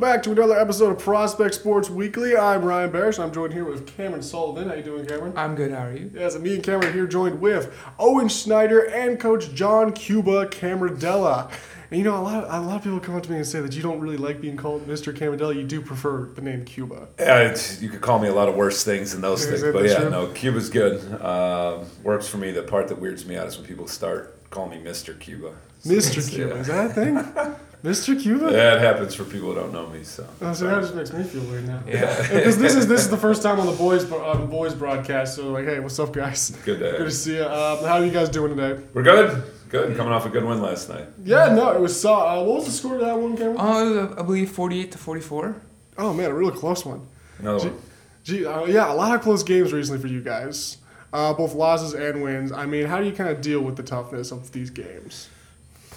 right, welcome back to another episode of Prospect Sports Weekly. I'm Ryan Barish, and I'm joined here with Cameron Sullivan. How you doing, Cameron? I'm good. How are you? Yes, and me and Cameron are here joined with Owen Schneider and Coach John Cuba Cameradella. And you know, a lot, of, a lot of people come up to me and say that you don't really like being called Mr. Cameradella. You do prefer the name Cuba. Yeah, you could call me a lot of worse things than those Is things, but yeah, true? no, Cuba's good. Um works for me. The part that weirds me out is when people start calling me Mr. Cuba. So Mr. it's- Cuba, yeah. is that a thing? Mr. Cuba? Yeah, it happens for people who don't know me. So, Oh, so that just makes me feel weird now. Yeah. Because this is this is the first time on the boys on the boys broadcast. So like, hey, what's up, guys? good day. Good to see you. Um, how are you guys doing today? We're good. Good. Coming off a good win last night. Yeah, no, it was. Uh, uh, what was the score of that one, Cameron? Oh, it I believe 48 to 44. Oh man, a really close one. Another Gee, one. gee uh, yeah, a lot of close games recently for you guys. Uh, both losses and wins. I mean, how do you kind of deal with the toughness of these games?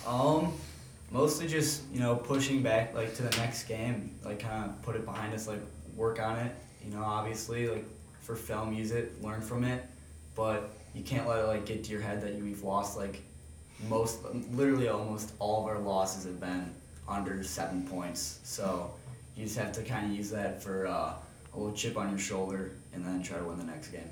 Um, mostly just you know pushing back like to the next game, like kind of put it behind us, like work on it. You know, obviously like for film, use it, learn from it, but you can't let it like get to your head that you've lost like most, literally almost all of our losses have been under seven points. So you just have to kind of use that for uh, a little chip on your shoulder, and then try to win the next game.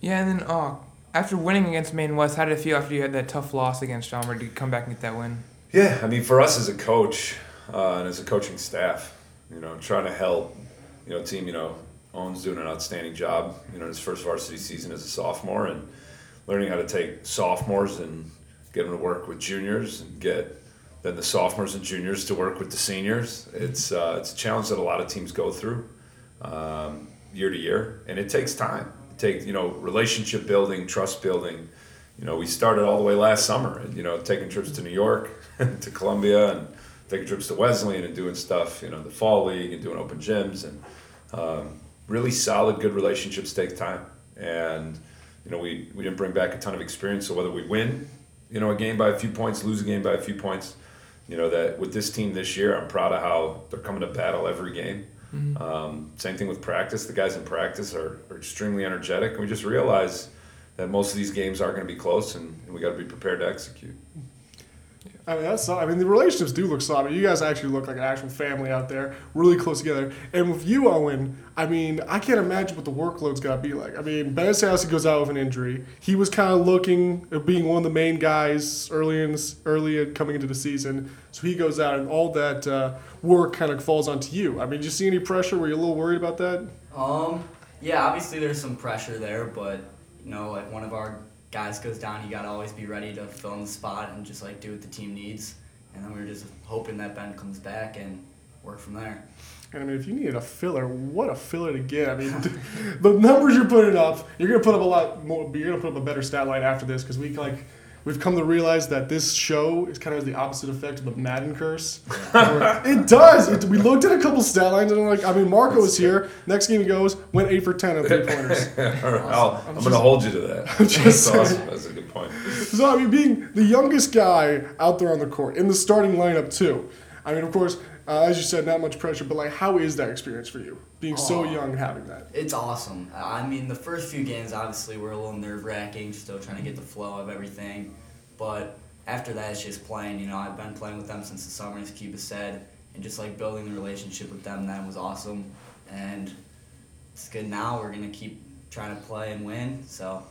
Yeah, and then uh, after winning against Maine West, how did it feel after you had that tough loss against John Schaumburg to come back and get that win? Yeah, I mean, for us as a coach uh, and as a coaching staff, you know, trying to help, you know, team, you know, Owen's doing an outstanding job, you know, in his first varsity season as a sophomore and learning how to take sophomores and get them to work with juniors and get then the sophomores and juniors to work with the seniors. It's uh, it's a challenge that a lot of teams go through um, year to year, and it takes time. It takes you know relationship building, trust building. You know, we started all the way last summer, and you know, taking trips to New York, to Columbia, and taking trips to Wesleyan and doing stuff. You know, the fall league and doing open gyms, and um, really solid, good relationships take time. And you know, we we didn't bring back a ton of experience, so whether we win, you know, a game by a few points, lose a game by a few points, you know, that with this team this year, I'm proud of how they're coming to battle every game. Um, same thing with practice. The guys in practice are, are extremely energetic, and we just realize that most of these games are going to be close, and, and we got to be prepared to execute. I mean, that's. I mean, the relationships do look solid. You guys actually look like an actual family out there, really close together. And with you, Owen, I mean, I can't imagine what the workload's got to be like. I mean, Ben Sassi goes out with an injury. He was kind of looking at being one of the main guys early in early in coming into the season. So he goes out, and all that uh, work kind of falls onto you. I mean, do you see any pressure? Were you a little worried about that? Um, yeah, obviously there's some pressure there, but you know, like one of our guys goes down, you gotta always be ready to fill in the spot and just like do what the team needs. And then we are just hoping that Ben comes back and work from there. And I mean, if you needed a filler, what a filler to get. I mean, the numbers you're putting up, you're gonna put up a lot more. You're gonna put up a better stat line after this because we like. We've come to realize that this show is kind of the opposite effect of the Madden curse. It does. It, we looked at a couple stat lines and I'm like, I mean, Marco was here. Next game he goes, went eight for ten on three pointers. I'll, I'm, just- going to hold you to that. I'm That's saying. awesome. That's a good point. So I mean, being the youngest guy out there on the court in the starting lineup too. I mean, of course, uh, as you said, not much pressure, but like, how is that experience for you, being so young, and having that? It's awesome. I mean, the first few games obviously were a little nerve wracking, still trying to get the flow of everything. But after that, it's just playing. You know, I've been playing with them since the summer, as Cuba said, and just like building the relationship with them then was awesome. And it's good now. We're gonna keep trying to play and win. So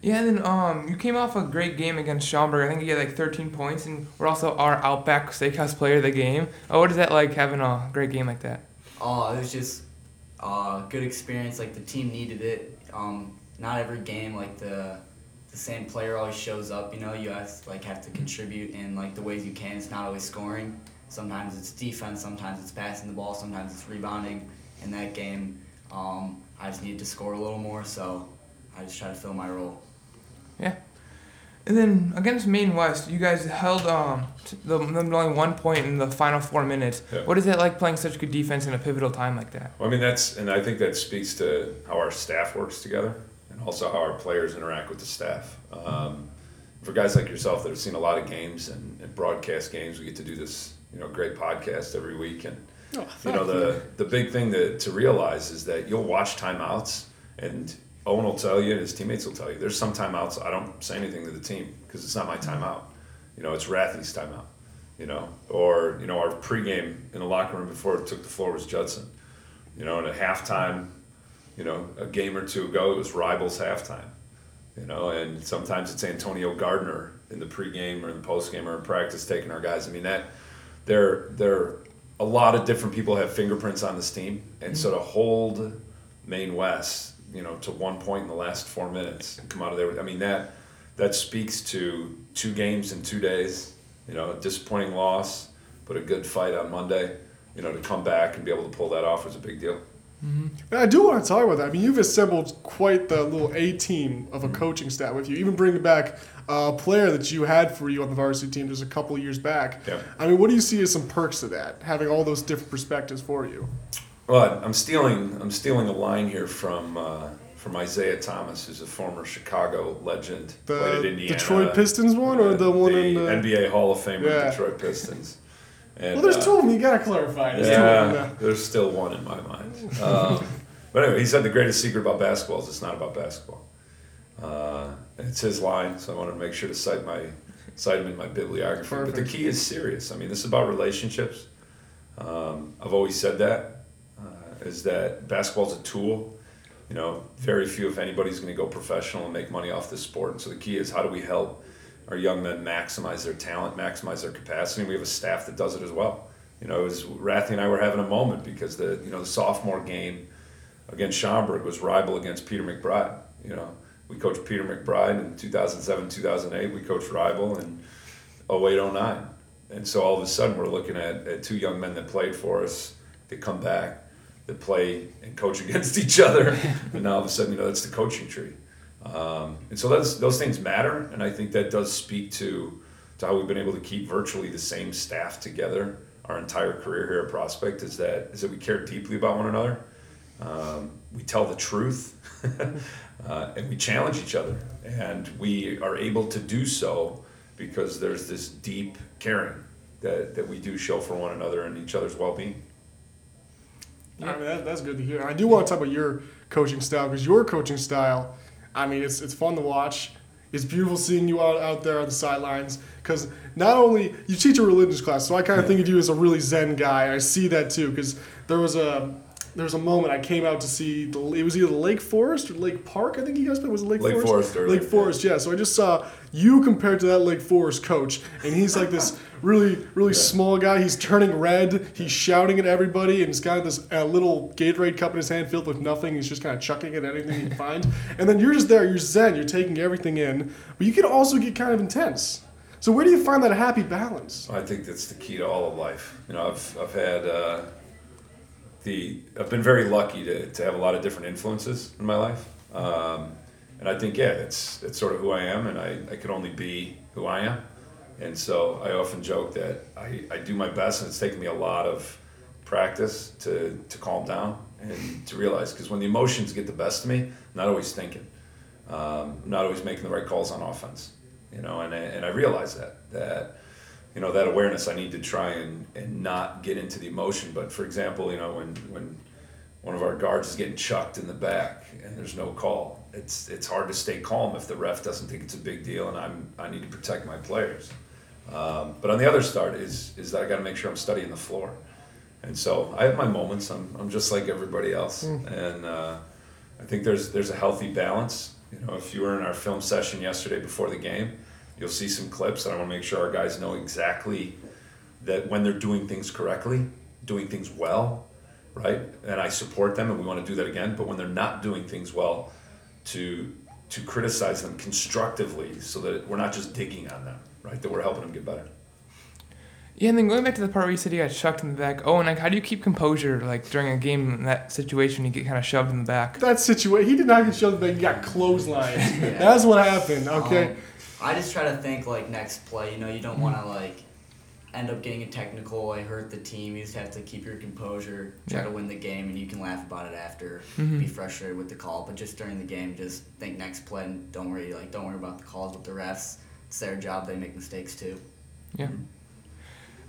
Yeah, and then um, you came off a great game against Schaumburg. I think you had like 13 points, and we're also our Outback Steakhouse Player of the Game. Oh, what is that like having a great game like that? Oh, it was just a good experience. Like the team needed it. Um, not every game like the the same player always shows up. You know, you have to, like have to contribute in like the ways you can. It's not always scoring. Sometimes it's defense. Sometimes it's passing the ball. Sometimes it's rebounding. In that game, um, I just needed to score a little more, so I just try to fill my role. Yeah. And then against Maine West, you guys held um t- the, them only one point in the final four minutes. Yeah. What is it like playing such good defense in a pivotal time like that? Well, I mean, that's, and I think that speaks to how our staff works together and also how our players interact with the staff. Um, for guys like yourself that have seen a lot of games and, and broadcast games, we get to do this, you know, great podcast every week. And, Oh, you know, the, the big thing to, to realize is that you'll watch timeouts and Owen will tell you and his teammates will tell you, there's some timeouts I don't say anything to the team because it's not my mm-hmm. timeout. You know, it's Rathy's timeout. you know, or you know our pregame in the locker room before it took the floor was Judson, you know, and at halftime, you know, a game or two ago it was Rivals halftime, you know, and sometimes it's Antonio Gardner in the pregame or in the postgame or in practice taking our guys. I mean that there there a lot of different people have fingerprints on this team, and so mm-hmm. to hold Maine West, you know, to one point in the last four minutes and come out of there, I mean that that speaks to two games in two days. You know, a disappointing loss, but a good fight on Monday. You know, to come back and be able to pull that off was a big deal. Mm-hmm. And I do want to talk about that. I mean, you've assembled quite the little A team of a mm-hmm. coaching staff with you, even bringing back a player that you had for you on the varsity team just a couple of years back. Yeah. I mean, what do you see as some perks to that, having all those different perspectives for you? Well, I'm stealing. I'm stealing a line here from uh, from Isiah Thomas, who's a former Chicago legend. played at Indiana. Detroit Pistons one or the one in the. NBA Hall of Fame Yeah. Detroit Pistons. And, well, there's uh, two of them. You gotta clarify. There's two of them. Yeah, there's still one in my mind. Um, but anyway, he said the greatest secret about basketball is it's not about basketball. Uh, it's his line, so I wanted to make sure to cite my cite him in my bibliography. But the key is serious. I mean, this is about relationships. Um, I've always said that is that basketball's a tool. You know, very few, if anybody's going to go professional and make money off this sport. And so the key is how do we help our young men maximize their talent, maximize their capacity. And we have a staff that does it as well. You know, it was Rathy and I were having a moment because the you know the sophomore game against Schaumburg was rival against Peter McBride. You know, we coached Peter McBride in 2007, 2008. We coached rival in 08, 09. And so all of a sudden we're looking at, at two young men that played for us that come back, that play and coach against each other. and now all of a sudden, you know, that's the coaching tree. Um, and so those, those things matter. And I think that does speak to, to how we've been able to keep virtually the same staff together our entire career here at Prospect is that, is that we care deeply about one another. Um, we tell the truth uh, and we challenge each other. And we are able to do so because there's this deep caring that, that we do show for one another and each other's well being. I mean, that, that's good to hear. I do want to talk about your coaching style because your coaching style, I mean, it's, it's fun to watch. It's beautiful seeing you out, out there on the sidelines because not only you teach a religious class, so I kind of think of you as a really zen guy. I see that too because there was a there was a moment I came out to see the it was either Lake Forest or Lake Park. I think you guys played was it Lake, Lake Forest. Forest or Lake Lake- Forest, yeah. So I just saw you compared to that Lake Forest coach, and he's like this really really small guy. He's turning red. He's shouting at everybody, and he's got this uh, little Gatorade cup in his hand filled with nothing. He's just kind of chucking at anything he can find. And then you're just there. You're zen. You're taking everything in, but you can also get kind of intense. So where do you find that happy balance? I think that's the key to all of life. You know, I've, I've had uh, the I've been very lucky to, to have a lot of different influences in my life, um, and I think yeah, it's it's sort of who I am, and I, I could only be who I am, and so I often joke that I, I do my best, and it's taken me a lot of practice to to calm down and to realize because when the emotions get the best of me, I'm not always thinking, um, I'm not always making the right calls on offense, you know, and I, and I realize that that you know that awareness i need to try and, and not get into the emotion. But for example you know when when one of our guards is getting chucked in the back and there's no call it's it's hard to stay calm if the ref doesn't think it's a big deal and i'm i need to protect my players. Um, but on the other start is is that i got to make sure i'm studying the floor. And so i have my moments. I'm, I'm just like everybody else. And uh, i think there's there's a healthy balance. You know if you were in our film session yesterday before the game you'll see some clips and i want to make sure our guys know exactly that when they're doing things correctly doing things well right and i support them and we want to do that again but when they're not doing things well to to criticize them constructively so that we're not just digging on them right that we're helping them get better Yeah, and then going back to the part where you said you got chucked in the back. Oh, and like, how do you keep composure like during a game in that situation? You get kind of shoved in the back. That situation, he did not get shoved, but he got clotheslined. That's what happened. Okay. Um, I just try to think like next play. You know, you don't want to like end up getting a technical, I hurt the team. You just have to keep your composure, try Yeah. to win the game, and you can laugh about it after. Mhm. Be frustrated with the call, but just during the game, just think next play and don't worry like don't worry about the calls with the refs. It's their job. They make mistakes too. Yeah.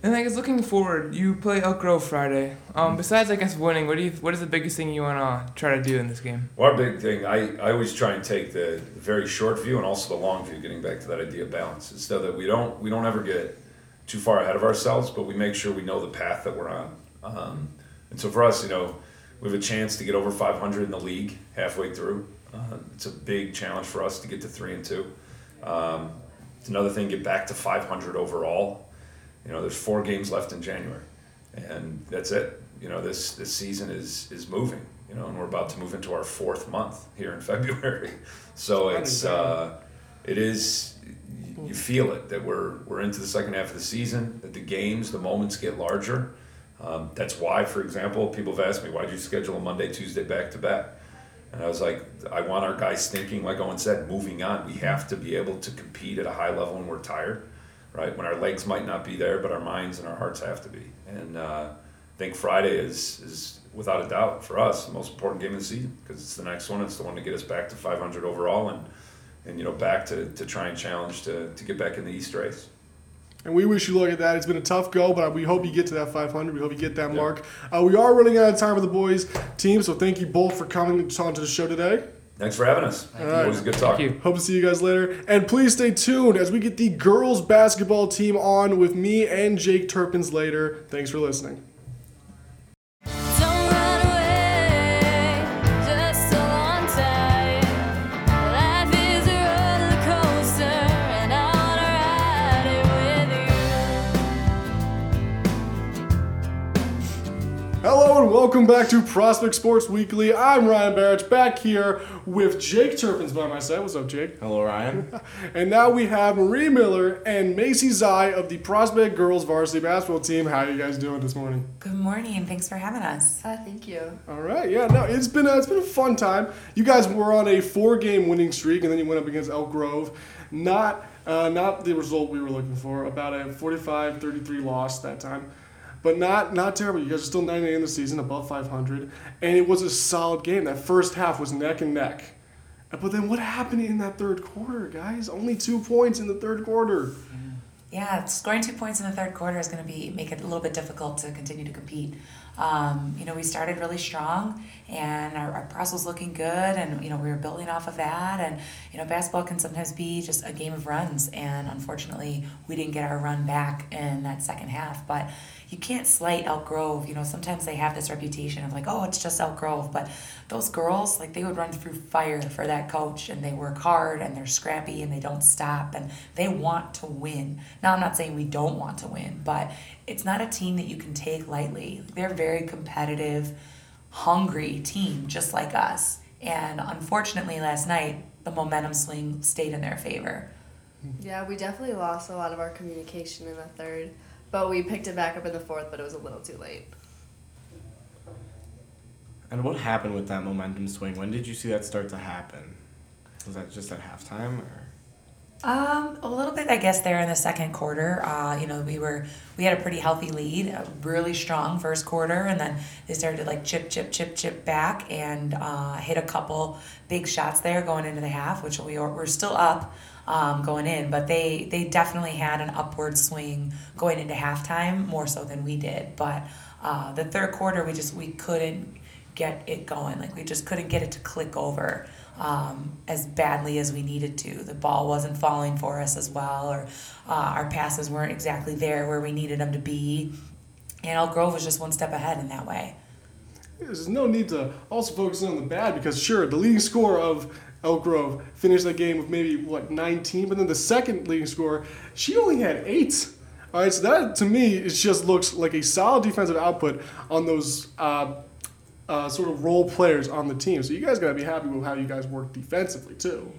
And I guess looking forward, you play Elk Grove Friday. Um, besides, I guess winning, what do you? What is the biggest thing you wanna try to do in this game? Well, our big thing, I, I always try and take the very short view and also the long view, getting back to that idea of balance, is so that we don't we don't ever get too far ahead of ourselves, but we make sure we know the path that we're on. Um, and so for us, you know, we have a chance to get over 500 in the league halfway through. Uh, it's a big challenge for us to get to three and two. Um, it's another thing, get back to 500 overall. You know, there's four games left in January, and that's it. You know, this this season is is moving. You know, and we're about to move into our fourth month here in February. So it's uh, it is you feel it that we're we're into the second half of the season. That the games, the moments get larger. Um, that's why, for example, people have asked me, why did you schedule a Monday, Tuesday back to back? And I was like, I want our guys thinking, like Owen said, moving on. We have to be able to compete at a high level when we're tired, right? When our legs might not be there, but our minds and our hearts have to be. And uh, I think Friday is, is, without a doubt, for us, the most important game of the season because it's the next one. It's the one to get us back to 500 overall and, and you know, back to, to try and challenge to, to get back in the East race. And we wish you luck at that. It's been a tough go, but we hope you get to that 500. We hope you get that mark. Uh, we are running out of time for the boys team, so thank you both for coming onto the show today. Thanks for having us. All right. Always a good talk. Thank you. Hope to see you guys later. And please stay tuned as we get the girls basketball team on with me and Jake Turpins later. Thanks for listening. Welcome back to Prospect Sports Weekly. I'm Ryan Barrett back here with Jake Turpins by my side. What's up, Jake? Hello, Ryan. And now we have Marie Miller and Macy Zai of the Prospect Girls Varsity Basketball Team. How are you guys doing this morning? Good morning. Thanks for having us. Uh, thank you. All right, yeah, no, it's been a, it's been a fun time. You guys were on a four-game winning streak, and then you went up against Elk Grove. Not uh, not the result we were looking for. About a 45-33 loss that time, but not not terrible. You guys are still 98 in the season, above 500, and it was a solid game. That first half was neck and neck. But then what happened in that third quarter, guys? Only two points in the third quarter. Yeah, scoring two points in the third quarter is going to be make it a little bit difficult to continue to compete. Um, you know, we started really strong, and our, our press was looking good, and you know we were building off of that. And you know, basketball can sometimes be just a game of runs, and unfortunately, we didn't get our run back in that second half. But you can't slight Elk Grove. You know, sometimes they have this reputation of like, oh, it's just Elk Grove, but those girls, like, they would run through fire for that coach, and they work hard, and they're scrappy, and they don't stop, and they want to win. Now, I'm not saying we don't want to win, but it's not a team that you can take lightly. They're a very competitive, hungry team, just like us. And unfortunately, last night, the momentum swing stayed in their favor. Yeah, we definitely lost a lot of our communication in the third, but we picked it back up in the fourth, but it was a little too late. And what happened with that momentum swing? When did you see that start to happen? Was that just at halftime or? Um, a little bit, I guess, there in the second quarter. Uh, you know, we were we had a pretty healthy lead, a really strong first quarter, and then they started to like chip, chip, chip, chip back, and uh, hit a couple big shots there going into the half, which we were, we're still up um, going in, but they they definitely had an upward swing going into halftime more so than we did. But uh, the third quarter, we just we couldn't get it going. Like we just couldn't get it to click over um, as badly as we needed to. The ball wasn't falling for us as well, or uh, our passes weren't exactly there where we needed them to be. And Elk Grove was just one step ahead in that way. There's no need to also focus on the bad because sure, the leading score of Elk Grove finished that game with maybe what 19, but then the second leading scorer, she only had eight. All right, so that to me it just looks like a solid defensive output on those uh, uh, sort of role players on the team. So you guys gotta be happy with how you guys work defensively too.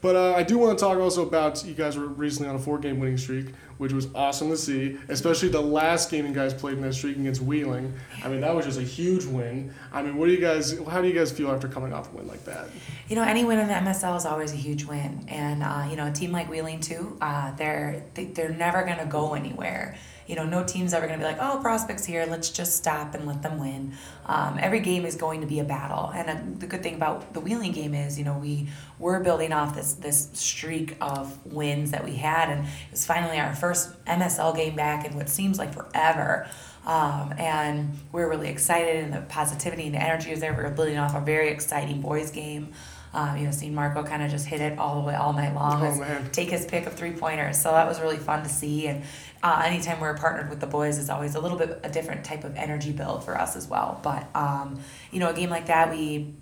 But uh, I do want to talk also about you guys were recently on a four-game winning streak, which was awesome to see. Especially the last game you guys played in that streak against Wheeling. I mean, that was just a huge win. I mean, what do you guys? How do you guys feel after coming off a win like that? You know, any win in the MSL is always a huge win, and uh, you know, a team like Wheeling too, uh, they're they, they're never gonna go anywhere. You know, no team's ever gonna be like, oh, prospects here, let's just stop and let them win. Um, every game is going to be a battle, and uh, the good thing about the Wheeling game is, you know, we were building off this this streak of wins that we had, and it was finally our first MSL game back in what seems like forever. Um, and we are really excited, and the positivity and the energy was there. We were building off a very exciting boys game. Um, you know, seeing Marco kind of just hit it all the way all night long. Oh, take his pick of three pointers. So that was really fun to see. And uh, anytime we're partnered with the boys is always a little bit a different type of energy build for us as well. But um, you know, a game like that, we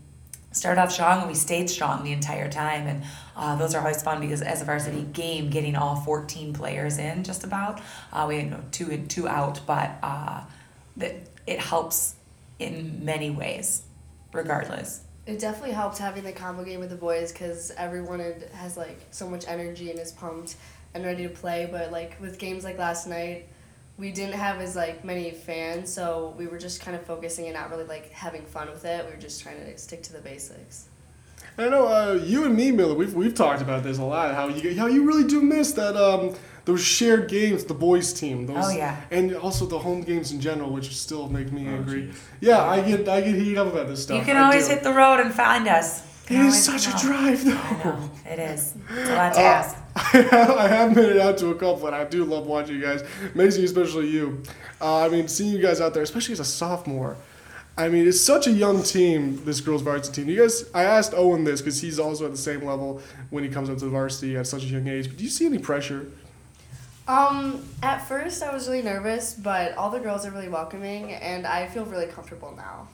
started off strong and we stayed strong the entire time. And uh, those are always fun because as a varsity game, getting all 14 players in just about, uh, we had you know, two in, two out, but uh, that it helps in many ways, regardless. It definitely helped having the combo game with the boys because everyone has like so much energy and is pumped and ready to play. But like with games like last night, we didn't have as like many fans, so we were just kind of focusing and not really like having fun with it. We were just trying to stick to the basics. I know uh, you and me, Miller. We've we've talked about this a lot. How you how you really do miss that um those shared games, the boys team. Those, Oh, yeah. And also the home games in general, which still make me Oh, angry. jeez. Yeah, I get I get heated up about this stuff. you can I always do. hit the road and find us. It Can is such a come out. drive, I though. know it is. It's a lot to Uh, ask. I have, I have made it out to a couple, and I do love watching you guys. Maisie, especially you. Uh, I mean, seeing you guys out there, especially as a sophomore. I mean, it's such a young team, this girls' varsity team. You guys, I asked Owen this because he's also at the same level when he comes up to the varsity at such a young age. But do you see any pressure? Um, at first I was really nervous, but all the girls are really welcoming, and I feel really comfortable now.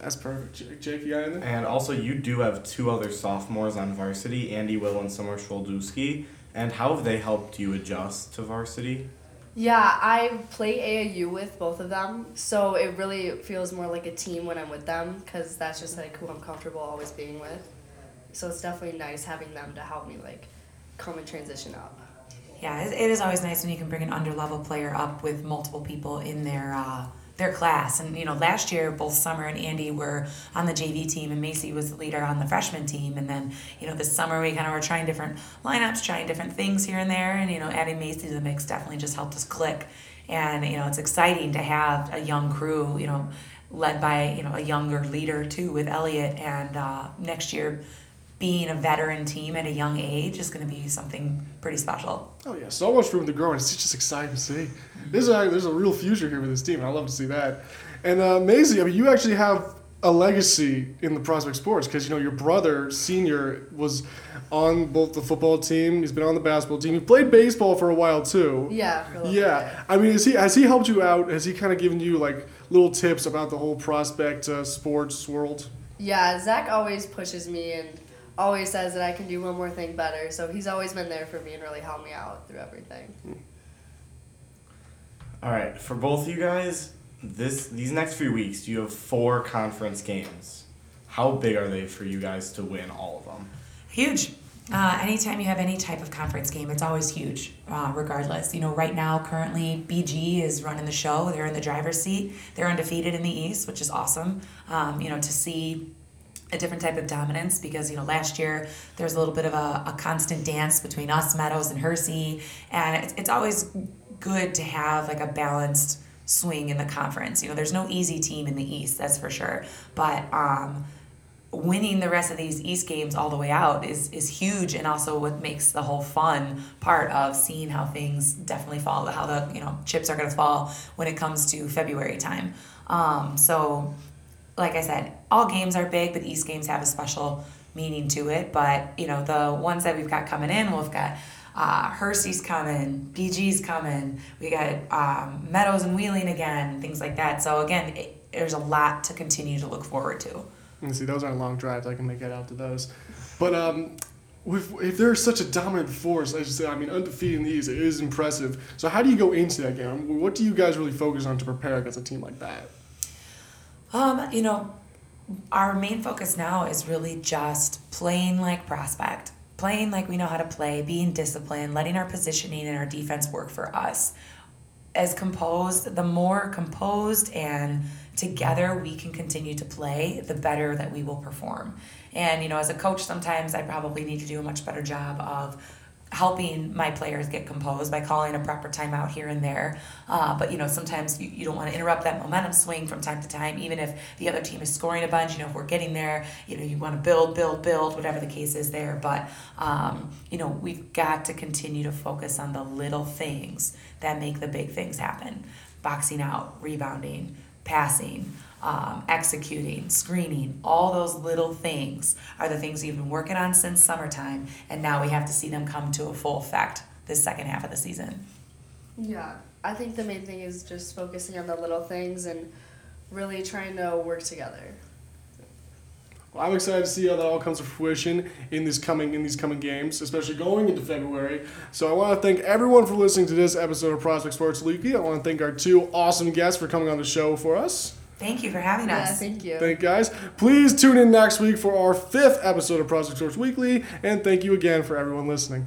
Later. That's perfect. Jake, Jake you got anything? And also, you do have two other sophomores on varsity, Andy Will and Summer Schwolduski. And how have they helped you adjust to varsity? Yeah, I play AAU with both of them, so it really feels more like a team when I'm with them, because that's just like who I'm comfortable always being with. So it's definitely nice having them to help me like come and transition up. Yeah, it, it is always nice when you can bring an underlevel player up with multiple people in their uh, their class. And you know, last year both Summer and Andy were on the JV team, and Macy was the leader on the freshman team. And then you know, this summer we kind of were trying different lineups, trying different things here and there. And you know, adding Macy to the mix definitely just helped us click. And you know, it's exciting to have a young crew. You know, led by you know a younger leader too with Elliot. And uh, next year. Being a veteran team at a young age is going to be something pretty special. Oh yeah, so much room to grow, and it's just exciting to see. There's a there's a real future here with this team, and I love to see that. And uh, Maisie, I mean, you actually have a legacy in the Prospect Sports because you know your brother, senior, was on both the football team. He's been on the basketball team. He played baseball for a while too. Yeah. For a little Yeah, I mean, is he has he helped you out? Has he kind of given you like little tips about the whole prospect uh, sports world? Yeah, Zach always pushes me and always says that I can do one more thing better. So he's always been there for me and really helped me out through everything. All right, for both of you guys, this these next few weeks, you have four conference games. How big are they for you guys to win all of them? Huge. Uh, anytime you have any type of conference game, it's always huge, uh, regardless. You know, right now, currently, BG is running the show. They're in the driver's seat. They're undefeated in the East, which is awesome. Um, you know, to see a different type of dominance because, you know, last year there's a little bit of a, a constant dance between us, Meadows, and Hersey. And it's, it's always good to have like a balanced swing in the conference. You know, there's no easy team in the East, that's for sure. But, um, winning the rest of these East games all the way out is is huge, and also what makes the whole fun part of seeing how things definitely fall, how the you know chips are gonna fall when it comes to February time. Um, so, like I said, all games are big, but East games have a special meaning to it. But you know the ones that we've got coming in, we've got. Uh, Hersey's coming, BG's coming. We got um, Meadows and Wheeling again, things like that. So again, it, there's a lot to continue to look forward to. And see, those aren't long drives. I can make it out to those. But um, if they're such a dominant force, I say, I mean, undefeated these is impressive. So how do you go into that game? What do you guys really focus on to prepare against a team like that? Um, you know, our main focus now is really just playing like prospect, playing like we know how to play, being disciplined, letting our positioning and our defense work for us. As composed, the more composed and together we can continue to play, the better that we will perform. And you know, as a coach, sometimes I probably need to do a much better job of helping my players get composed by calling a proper timeout here and there. Uh, but you know, sometimes you, you don't want to interrupt that momentum swing from time to time, even if the other team is scoring a bunch. You know, if we're getting there, you know, you want to build, build, build, whatever the case is there. But um, you know, we've got to continue to focus on the little things that make the big things happen. Boxing out, rebounding, passing, um, executing, screening, all those little things are the things we've been working on since summertime, and now we have to see them come to a full effect this second half of the season. Yeah, I think the main thing is just focusing on the little things and really trying to work together. Well, I'm excited to see how that all comes to fruition in these coming in these coming games, especially going into February. So I want to thank everyone for listening to this episode of Prospect Sports Weekly. I want to thank our two awesome guests for coming on the show for us. Thank you for having Yeah, us. thank you. Thank you guys. Please tune in next week for our fifth episode of Prospect Sports Weekly, and thank you again for everyone listening.